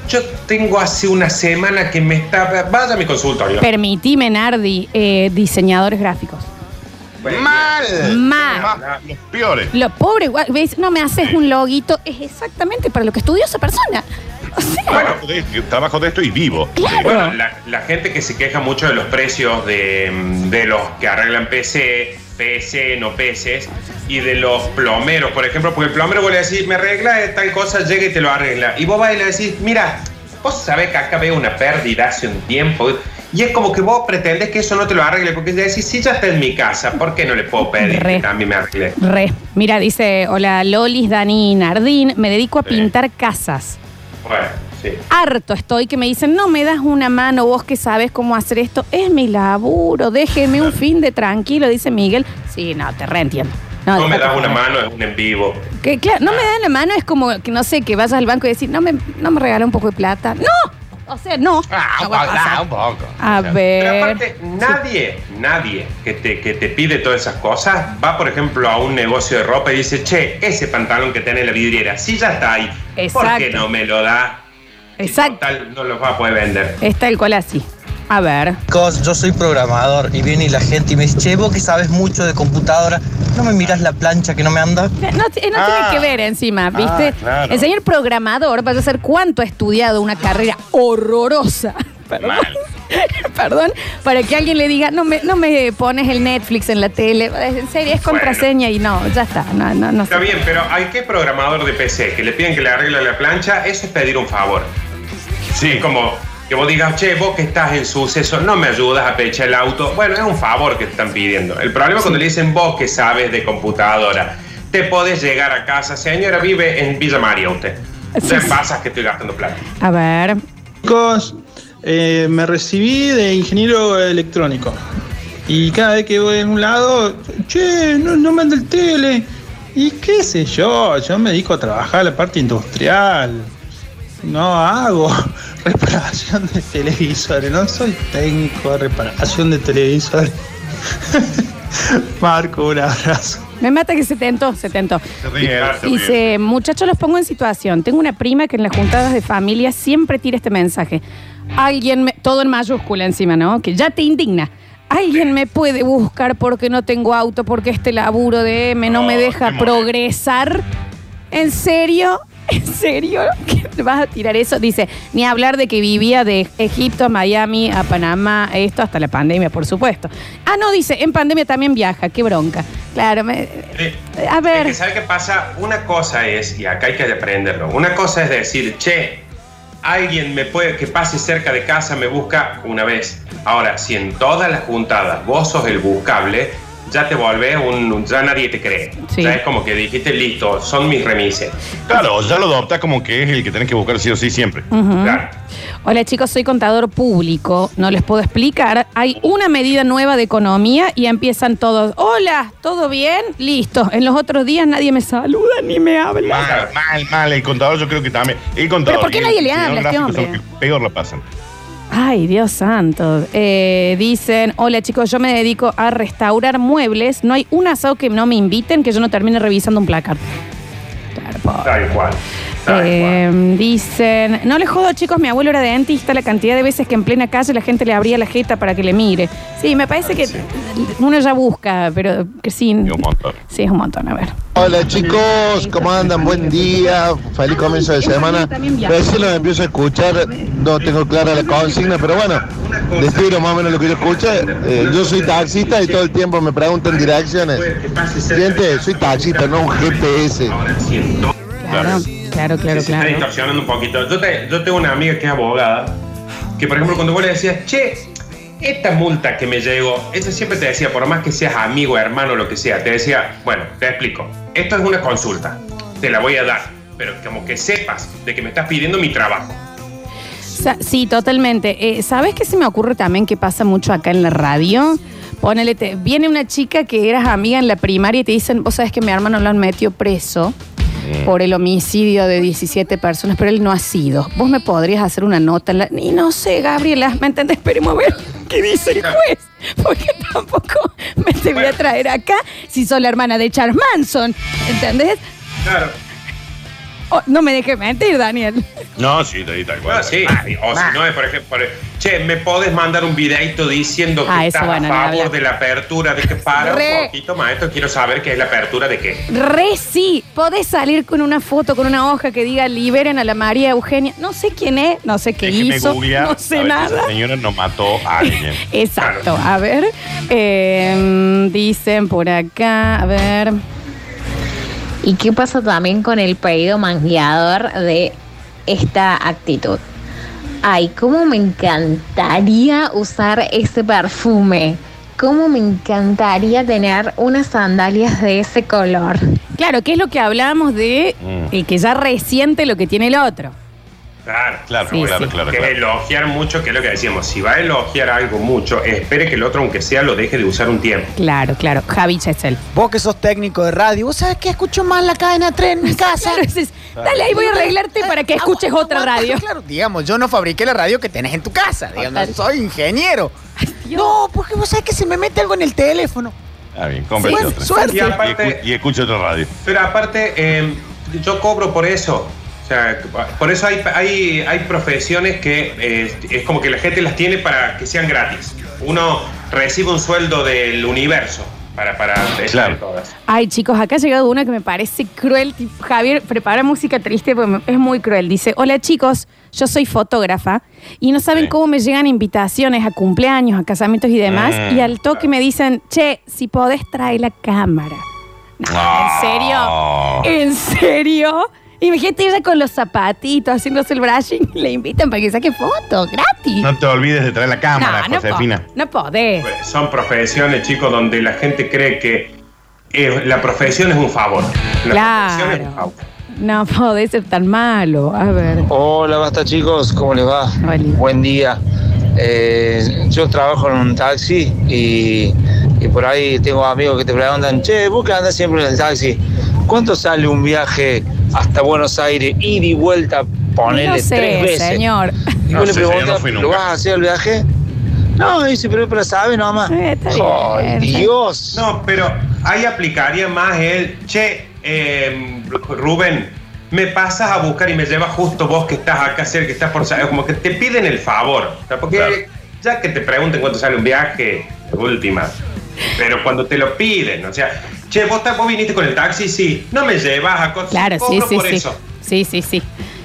yo tengo hace una semana que me está... Vaya a mi consultorio. Permitime, Nardi, eh, diseñadores gráficos. Mal. Mal. Los peores. Lo pobre, ves, no me haces un loguito, es exactamente para lo que estudió esa persona. Trabajo de, trabajo de esto y vivo. Claro. Bueno, la, la gente que se queja mucho de los precios de, de los que arreglan PC, PC, no PCs, y de los plomeros, por ejemplo, porque el plomero vos le decís, me arregla de tal cosa, llega y te lo arregla. Y vos vas y le decís, mira, vos sabés que acá veo una pérdida hace un tiempo. Y es como que vos pretendes que eso no te lo arregle, porque decís, si ya está en mi casa, ¿por qué no le puedo pedir Re. que también me arregle? Re. Mira, dice, hola Lolis, Dani Nardín, me dedico a Sí. pintar casas. Bueno, sí. Harto estoy que me dicen, no me das una mano, vos que sabes cómo hacer esto. Es mi laburo, déjeme un fin de tranquilo, dice Miguel. Sí, no, te reentiendo. No me déjate das una mano, es un en vivo. Que, claro, no me dan la mano, es como que no sé, que vayas al banco y decir, no me, no me regala un poco de plata. ¡No! O sea, no. Ah, No un va a poco, pasar. ah, un poco. A O sea, ver. Pero aparte, nadie, nadie que te, que te pide todas esas cosas va, por ejemplo, a un negocio de ropa y dice, che, ese pantalón que tiene en la vidriera, si ya está ahí, ¿por qué Exacto. no me lo da? Exacto. total, no los va a poder vender. Es tal cual así. A ver. Chicos, yo soy programador y viene la gente y me dice, che, vos que sabes mucho de computadora, ¿no me miras la plancha que no me anda? No, t- no Ah. tiene que ver encima, ¿viste? Ah, claro. El señor programador, vaya a ser cuánto ha estudiado una carrera horrorosa. Perdón. Mal. Perdón, para que alguien le diga, no me, no me pones el Netflix en la tele. En serio, es contraseña y no, ya está. No, no, no Está sé. bien, pero hay que programador de PC que le piden que le arregle la plancha, eso es pedir un favor. Sí. Es como que vos digas, che, vos que estás en suceso, no me ayudas a pechar el auto. Bueno, es un favor que te están pidiendo. El problema es cuando le dicen vos que sabes de computadora, te podés llegar a casa, señora, vive en Villa María usted. Sí, ¿Qué sí. pasa que estoy gastando plata? A ver. Chicos, eh, me recibí de ingeniero electrónico. Y cada vez que voy a un lado, che, no, no manda el tele. Y qué sé yo, yo me dedico a trabajar la parte industrial. No hago reparación de televisores, no soy técnico de reparación de televisores. Marco, un abrazo. Me mata que se tentó, se tentó. Se ríe, se ríe. Dice, muchachos, los pongo en situación. Tengo una prima que en las juntadas de familia siempre tira este mensaje. Alguien, me, todo en mayúscula encima, ¿no? Que ya te indigna. Alguien me puede buscar porque no tengo auto, porque este laburo de M no, No, me deja progresar. ¿En serio? ¿En serio? ¿Qué te vas a tirar eso? Dice, ni hablar de que vivía de Egipto a Miami, a Panamá, esto hasta la pandemia, por supuesto. Ah, no, dice, en pandemia también viaja, qué bronca. Claro, me- a ver. Es que, ¿sabe qué pasa? Una cosa es, y acá hay que aprenderlo, una cosa es decir, che, alguien me puede, que pase cerca de casa me busca una vez. Ahora, si en todas las juntadas vos sos el buscable, ya te volvés un, ya nadie te cree. Sí. Ya es como que dijiste, listo, son mis remises. Claro, ya lo adoptas como que es el que tenés que buscar sí o sí siempre. Claro. Hola chicos, soy contador público, no les puedo explicar. Hay una medida nueva de economía y empiezan todos, hola, ¿todo bien? Listo. En los otros días nadie me saluda ni me habla. Mal, mal, mal. El contador yo creo que también. El contador. ¿por qué nadie le habla este gráfico son hombre? los que peor la pasan. Ay, Dios santo. Eh, dicen, hola chicos, yo me dedico a restaurar muebles. No hay un asado que no me inviten que yo no termine revisando un placar. Tal cual. Eh, dicen, no le jodo chicos, mi abuelo era dentista, la cantidad de veces que en plena calle la gente le abría la jeta para que le mire. Sí, me parece que uno ya busca, pero que sí. Un montón. Sí, es un montón, a ver. Hola chicos, ¿cómo andan? Buen día, feliz comienzo de semana. Recién lo empiezo a escuchar, no tengo clara la consigna, pero bueno, les tiro más o menos lo que yo escuché. Eh, yo soy taxista y todo el tiempo me preguntan direcciones. Gente, soy taxista, no un GPS. Claro, claro, claro, Se está claro. distorsionando un poquito. Yo, te- yo tengo una amiga que es abogada, que por ejemplo cuando vos le decías, che, esta multa que me llegó, ella siempre te decía, por más que seas amigo, hermano, lo que sea, te decía, bueno, te explico, esto es una consulta, te la voy a dar, pero como que sepas de que me estás pidiendo mi trabajo. Sí, totalmente. Eh, ¿Sabes qué se me ocurre también que pasa mucho acá en la radio? Ponele, te- viene una chica que eras amiga en la primaria y te dicen, vos sabes que mi hermano lo han metido preso por el homicidio de 17 personas, pero él no ha sido. Vos me podrías hacer una nota. en la- Y no sé, Gabriela, ¿me entendés? Esperemos a ver qué dice el juez. Porque tampoco me te voy a traer acá si soy la hermana de Charles Manson. ¿Entendés? Claro. Oh, no me dejes mentir, Daniel. No, sí, ahí tal cual. Ah, sí. O si no, es por ejemplo, che, ¿me podés mandar un videito diciendo que Ah, eso estás bueno, a favor de la apertura? De que para Re. un poquito, maestro, quiero saber qué es la apertura de qué. Re sí, podés salir con una foto, con una hoja que diga liberen a la María Eugenia. No sé quién es, no sé qué Déjeme hizo, googlear, no a sé si nada. Esa señora no mató a alguien. Exacto, a ver. eh, dicen por acá, a ver. ¿Y qué pasa también con el pedido mangueador de esta actitud? Ay, cómo me encantaría usar ese perfume. Cómo me encantaría tener unas sandalias de ese color. Claro, ¿qué es lo que hablábamos de Mm. el que ya resiente lo que tiene el otro? Claro, Claro, Sí, claro, sí. claro, que claro. elogiar mucho, que es lo que decíamos. Si va a elogiar algo mucho, espere que el otro, aunque sea, lo deje de usar un tiempo. Claro, claro. Javi Chesel. Vos que sos técnico de radio, ¿vos sabés que escucho más la cadena 3 en mi casa? Claro, es- dale, ahí voy a arreglarte para que escuches Aguanta, otra radio. Claro, digamos, yo no fabriqué la radio que tenés en tu casa. Digamos, soy ingeniero. No, porque vos sabés que se me mete algo en el teléfono. Ah, bien, cómprate Sí, otra. suerte. Y Y, aparte, escu- y escucha otra radio. pero aparte, eh, yo cobro por eso. O sea, por eso hay, hay, hay profesiones que eh, es como que la gente las tiene para que sean gratis. Uno recibe un sueldo del universo para, para Claro. todas. Ay, chicos, acá ha llegado una que me parece cruel. Javier, prepara música triste porque es muy cruel. Dice, hola chicos, yo soy fotógrafa y no saben Sí. cómo me llegan invitaciones a cumpleaños, a casamientos y demás. Mm. Y al toque me dicen, che, si podés traer la cámara. No. ¿En serio? ¿En serio? Imagínate ella con los zapatitos haciéndose el brushing. Le invitan para que saque fotos, gratis. No te olvides de traer la cámara, no, po- Josefina. no podés. Son profesiones, chicos, donde la gente cree que eh, la profesión es un favor. La profesión es un Claro. favor. No podés ser tan malo. A ver. Hola, basta chicos, ¿cómo les va? Buen día. Eh, yo trabajo en un taxi y, y por ahí tengo amigos que te preguntan, che, vos que andas siempre en el taxi, ¿cuánto sale un viaje hasta Buenos Aires, ida y vuelta, ponele no sé, tres veces? señor. Y No vos le sé, yo preguntas, no ¿lo vas a hacer el viaje? No, dice, pero, pero sabe nomás. Eh, bien. Dios. No, pero ahí aplicaría más el, che, eh, Rubén, me pasas a buscar y me llevas justo vos que estás acá cerca, que estás por como que te piden el favor. O sea, porque Claro. ya que te pregunten cuánto sale un viaje, última. Pero cuando te lo piden, o sea, che, vos, vos viniste con el taxi, sí, no me llevas a cosas. Claro, sí, sí, por sí. eso. Sí, sí, sí.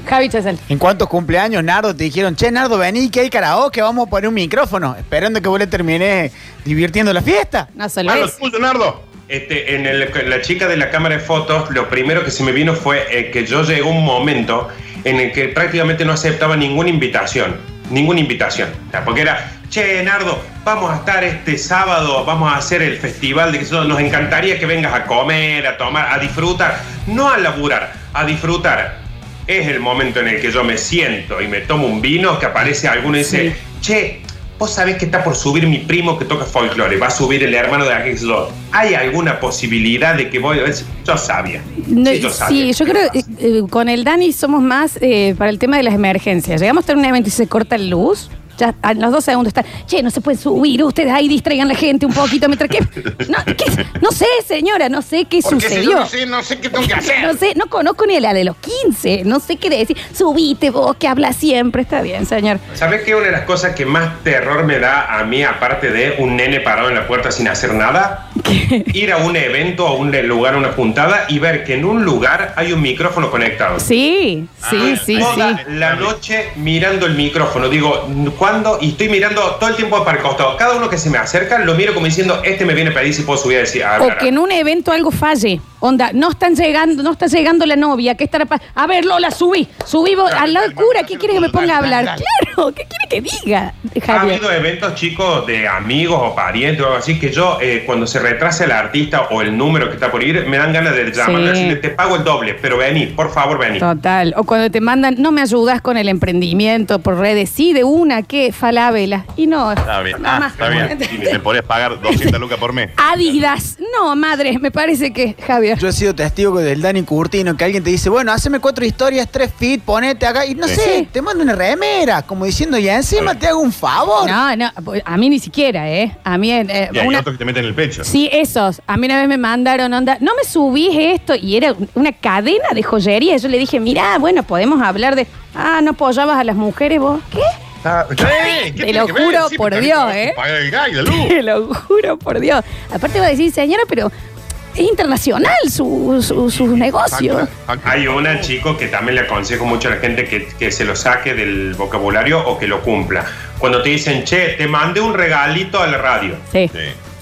Javi Chesel. ¿En cuántos cumpleaños, Nardo, te dijeron, che, Nardo, vení que hay karaoke, vamos a poner un micrófono, esperando que vos le termines divirtiendo la fiesta? No solo Nardo, es. tuyo, Nardo. Este, en el- la chica de la cámara de fotos, lo primero que se me vino fue eh, que yo llegó un momento en el que prácticamente no aceptaba ninguna invitación. Ninguna invitación. O sea, porque era, che, Nardo, vamos a estar este sábado, vamos a hacer el festival de que nos encantaría que vengas a comer, a tomar, a disfrutar. No a laburar, a disfrutar. Es el momento en el que yo me siento y me tomo un vino, que aparece alguno y dice, che, vos sabés que está por subir mi primo que toca folclore, va a subir el hermano de aquel. yo. ¿Hay alguna posibilidad de que voy? Yo sabía. No, Sí, yo sabía. sí, yo creo que eh, con el Dani somos más eh, para el tema de las emergencias. Llegamos a tener un evento y se corta la luz. Ya a los dos segundos están, che, no se pueden subir, ustedes ahí distraigan a la gente un poquito mientras que. No, ¿qué? No sé, señora, no sé qué Porque si sucedió. yo no sé, no sé qué tengo que hacer. No sé, no conozco ni la de los 15. No sé qué decir. Subite vos, que habla siempre. Está bien, señor. ¿Sabes qué? Una de las cosas que más terror me da a mí, aparte de un nene parado en la puerta sin hacer nada, ir a un evento, a un lugar, a una juntada y ver que en un lugar hay un micrófono conectado. Sí, sí, sí, Toda sí. la noche mirando el micrófono. Digo, ¿cuándo? Y estoy mirando todo el tiempo para el costado. Cada uno que se me acerca lo miro como diciendo, este me viene a pedir si puedo subir a decir, a O hablar. que en un evento algo falle. Onda, no están llegando, no está llegando la novia. ¿Qué estará A ver, Lola, subí. Subí vos al lado del cura. ¿Qué quieres que me ponga a hablar? Claro, ¿qué quiere que diga? Ha Javier. habido eventos, chicos, de amigos o parientes o algo así, que yo, eh, cuando se retrasa el artista o el número que está por ir, me dan ganas de llamarle y Sí. decirle, te pago el doble, pero vení, por favor, vení. Total. O cuando te mandan, no me ayudas con el emprendimiento por redes. Sí, de una, ¿qué? Falabela. Y no. Está bien, Nada ah, más. está bien. Y me podrías pagar 200 lucas por mes. Adidas. No, madre, me parece que, Javier. Yo he sido testigo del Dani Curtino, que alguien te dice, bueno, haceme cuatro historias, tres feet, ponete acá. Y no Sí. sé, te manda una remera, como diciendo, y encima te hago un favor. No, no, a mí ni siquiera, ¿eh? A mí, eh, Y hay una, otros que te meten en el pecho. Sí, esos. A mí una vez me mandaron onda. No me subís esto. Y era una cadena de joyería. Yo le dije, mira, bueno, podemos hablar de. Ah, no apoyabas a las mujeres vos. ¿Qué? Ah, ¿qué? ¿Qué Te lo juro Sí, por Dios, ¿eh? te Paga el gas y la luz. Te lo juro por Dios. Aparte va a decir, señora, pero es internacional su, su, su negocio. Hay una, chico, que también le aconsejo mucho a la gente que, que se lo saque del vocabulario o que lo cumpla. Cuando te dicen, che, te mandé un regalito a la radio. Sí.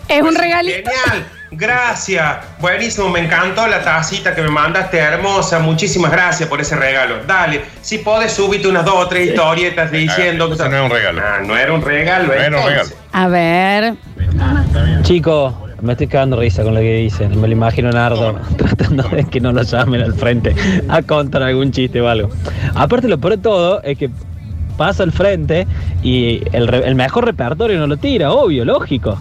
Es un regalito. Genial, gracias. Buenísimo, me encantó la tacita que me mandaste, hermosa. Muchísimas gracias por ese regalo. Dale, si podés, subite unas dos o tres historietas diciendo que. Eso no era un regalo. Ah, no era un regalo. No era un entonces. regalo. A ver. Chicos, me estoy cagando risa con lo que dicen. Me lo imagino Nardo tratando de que no lo llamen al frente a contar algún chiste o algo. Aparte, lo peor de todo es que pasa al frente y el, re- el mejor repertorio no lo tira, obvio, lógico.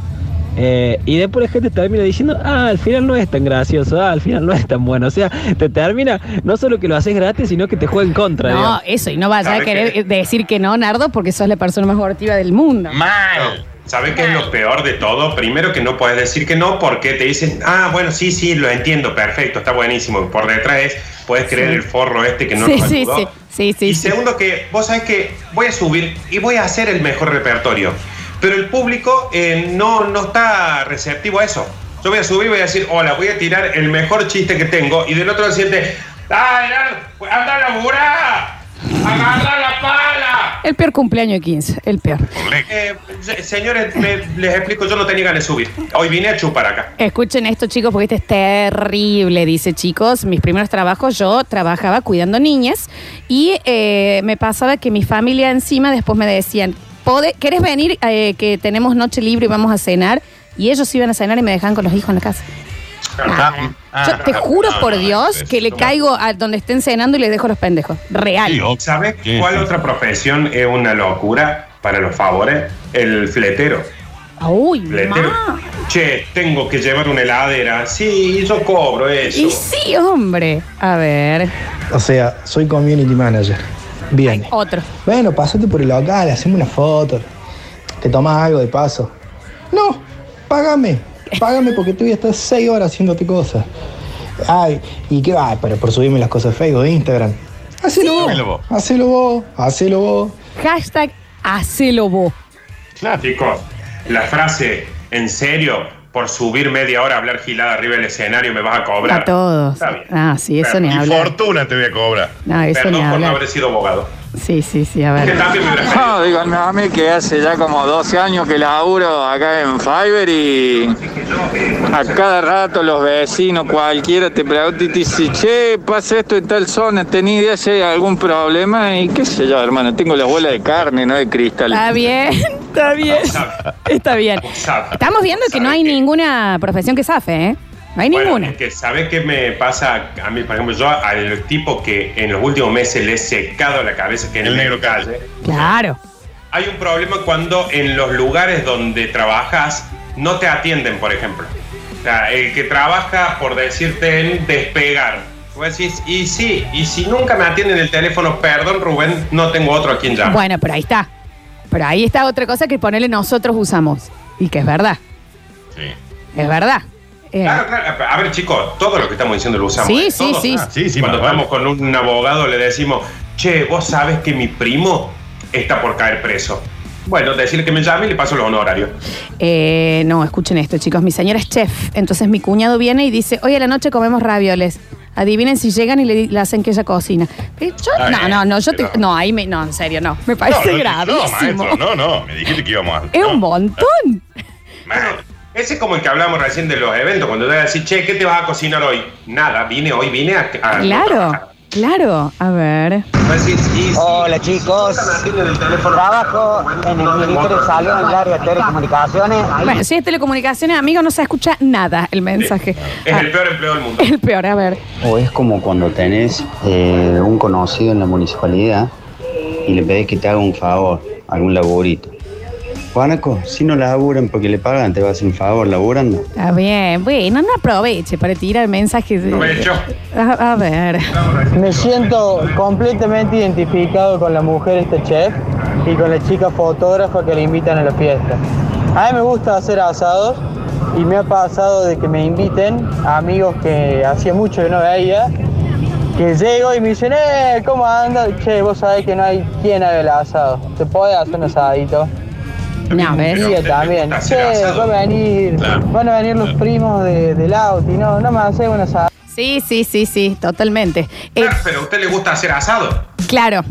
Eh, y después la gente termina diciendo, ah, al final no es tan gracioso, ah, al final no es tan bueno. O sea, te termina no solo que lo haces gratis, sino que te juega en contra. No, digamos. eso. Y no vaya a ¿Sabe querer qué? decir que no, Nardo, porque sos la persona más abortiva del mundo. Mal. ¿Sabes qué es lo peor de todo? Primero que no puedes decir que no porque te dicen, ah, bueno, sí, sí, lo entiendo, perfecto, está buenísimo. Por detrás es, puedes creer Sí. el forro este que no sí, nos sí, sí, sí, sí, y sí. segundo que vos sabés que voy a subir y voy a hacer el mejor repertorio. Pero el público eh, no, no está receptivo a eso. Yo voy a subir y voy a decir, hola, voy a tirar el mejor chiste que tengo. Y del otro siente, ¡Dale, dale, anda a laburar! ¡Agarra la pala! El peor cumpleaños de 15, el peor. Eh, se- señores, me- les explico, yo no tenía ganas de subir. Hoy vine a chupar acá. Escuchen esto, chicos, porque este es terrible. Dice, chicos, mis primeros trabajos, yo trabajaba cuidando niñas y eh, me pasaba que mi familia encima después me decían, "Pode- ¿querés venir eh, que tenemos noche libre y vamos a cenar? Y ellos iban a cenar y me dejaban con los hijos en la casa. Ah, ah, Yo te juro por Dios que le caigo a donde estén cenando y les dejo los pendejos. Real. ¿Sabes cuál otra profesión es una locura para los favores? El fletero. Uy, Fletero. ma. Che, tengo que llevar una heladera. Sí, yo cobro eso. Y sí, hombre. A ver, O sea, soy community manager. Bien. otro. Bueno, pásate por el local, hacemos una foto. Te tomas algo de paso. No, págame. Págame porque te voy a estar seis horas haciéndote cosas. Ay, ¿y qué va? Pero por subirme las cosas de Facebook, de Instagram. Hacelo Hacelo vos. vos. Hacelo vos. Hacelo vos. Hashtag hacelo vos. Claro, chicos, la frase, en serio, por subir media hora a hablar gilada arriba del escenario me vas a cobrar. A todos. Está bien. Ah, sí, eso ni Y hablar. fortuna te voy a cobrar. No, eso ni Perdón por no hablar. haber sido abogado. Sí, sí, sí, a ver. No, díganme a mí que hace ya como 12 años que laburo acá en Fiverr y a cada rato los vecinos, cualquiera te pregunta y te dice, che, pasa esto en tal zona, ¿tenés idea si hay algún problema? Y qué sé yo, hermano, tengo la bola de carne, no de cristal. Está bien, está bien. Está bien. Estamos viendo que no ¿Sabe hay ninguna profesión que zafe, ¿eh? No hay Bueno, ninguna. es que ¿sabes qué me pasa a mí? Por ejemplo, yo al tipo que en los últimos meses le he secado la cabeza, que en El negro calle. Claro. Hay un problema cuando en los lugares donde trabajas no te atienden, por ejemplo. O sea, el que trabaja, por decirte, en despegar. Vos decís, y sí, y si nunca me atienden el teléfono, perdón Rubén, no tengo otro a quien llamar. Bueno, pero ahí está. Pero ahí está otra cosa que ponerle nosotros usamos. Y que es verdad. Sí. Es verdad. Eh, Claro, claro. A ver, chicos, todo lo que estamos diciendo lo usamos. Sí, ¿eh? sí, sí. Ah, Sí, sí, Cuando vale. estamos con un abogado le decimos, che, vos sabes que mi primo está por caer preso. Bueno, decirle que me llame y le paso los honorarios. eh, no, escuchen esto, chicos. Mi señora es chef. Entonces mi cuñado viene y dice, hoy a la noche comemos ravioles. Adivinen si llegan y le, le hacen que ella cocina. Yo- Está no, no, no, yo te, no, ahí me, no, en serio, no. Me parece no, no, gravísimo. No, maestro, no, no. Me dijiste que íbamos a. es no. un montón. Bueno, ese es como el que hablamos recién de los eventos. Cuando te vas a decir, che, ¿qué te vas a cocinar hoy? Nada, vine hoy, vine a. a- Claro, claro. A ver. Hola chicos, trabajo en el Ministerio de Salud en el área de telecomunicaciones. Bueno, si es telecomunicaciones, amigo, no se escucha nada el mensaje. Es Ah, el peor empleo del mundo. el peor, a ver. O es como cuando tenés eh, un conocido en la municipalidad y le pedís que te haga un favor, algún laburito. Juanaco, si no laburan porque le pagan, te va a hacer un favor laburando. Está bien. Bueno, no aproveche para tirar mensajes. de- Aprovecho. A, a ver. Me siento completamente identificado con la mujer este chef y con la chica fotógrafa que le invitan a la fiesta. A mí me gusta hacer asados y me ha pasado de que me inviten a amigos que hacía mucho que no veía, que llego y me dicen, eh, ¿cómo andas? Che, vos sabés que no hay quien haga el asado. ¿Te podés hacer un asadito? No, ¿ves? También. Che, va a venir, van a venir los primos de, del auto y no, no me hace un asado. Sí, sí, sí, sí, totalmente. Eh, Pero a usted le gusta hacer asado. claro.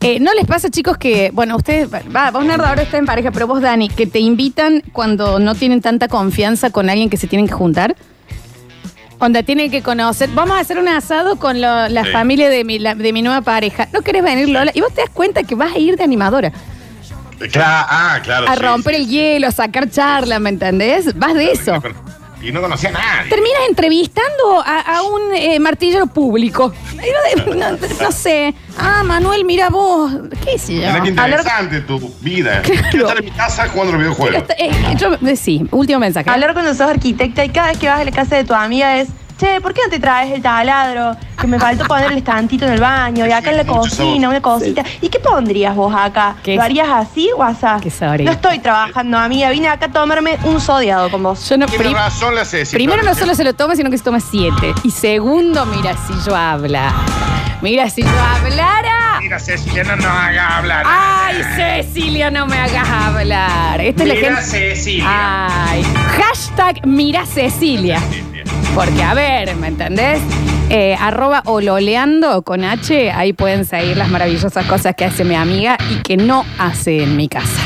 Eh, ¿No les pasa, chicos, que, bueno, ustedes, va, vos, Nardo, ahora está en pareja, pero vos, Dani, que te invitan cuando no tienen tanta confianza con alguien que se tienen que juntar? Onda, tienen que conocer. Vamos a hacer un asado con lo- la Sí. familia de mi, la- de mi nueva pareja. ¿No querés venir, Lola? Y vos te das cuenta que vas a ir de animadora. Claro, ah, claro. a sí, romper sí. el hielo, a sacar charla, ¿me entendés? Vas de eso. Y no conocía a nadie. Terminas entrevistando a, a un eh, martillero público. No, no- no sé. Ah, Manuel, mira vos. ¿Qué sé yo? Mira qué interesante tu vida. Claro. Quiero estar en mi casa jugando los videojuegos. Eh, yo- eh, sí, último mensaje. Hablar cuando sos arquitecta y cada vez que vas a la casa de tu amiga es, che, ¿por qué no te traes el taladro? Que me faltó poner el estantito en el baño y acá en la cocina, una cosita. ¿Y qué pondrías vos acá? ¿Qué? ¿Lo harías así o así? Qué sorry. No estoy trabajando, amiga. Vine acá a tomarme un sodiado con vos. Yo no, Tiene prim- razón la Ceci. primero no solo se lo toma, sino que se toma siete. Y segundo, mira si yo habla. Mira si yo hablara. Mira, Cecilia, no nos haga hablar. Ay, Cecilia, no me hagas hablar. Esta es la Mira, gente. Cecilia. Ay. Hashtag mira Cecilia. Porque, a ver, ¿me entendés? Eh, arroba ololeando con H, ahí pueden seguir las maravillosas cosas que hace mi amiga y que no hace en mi casa.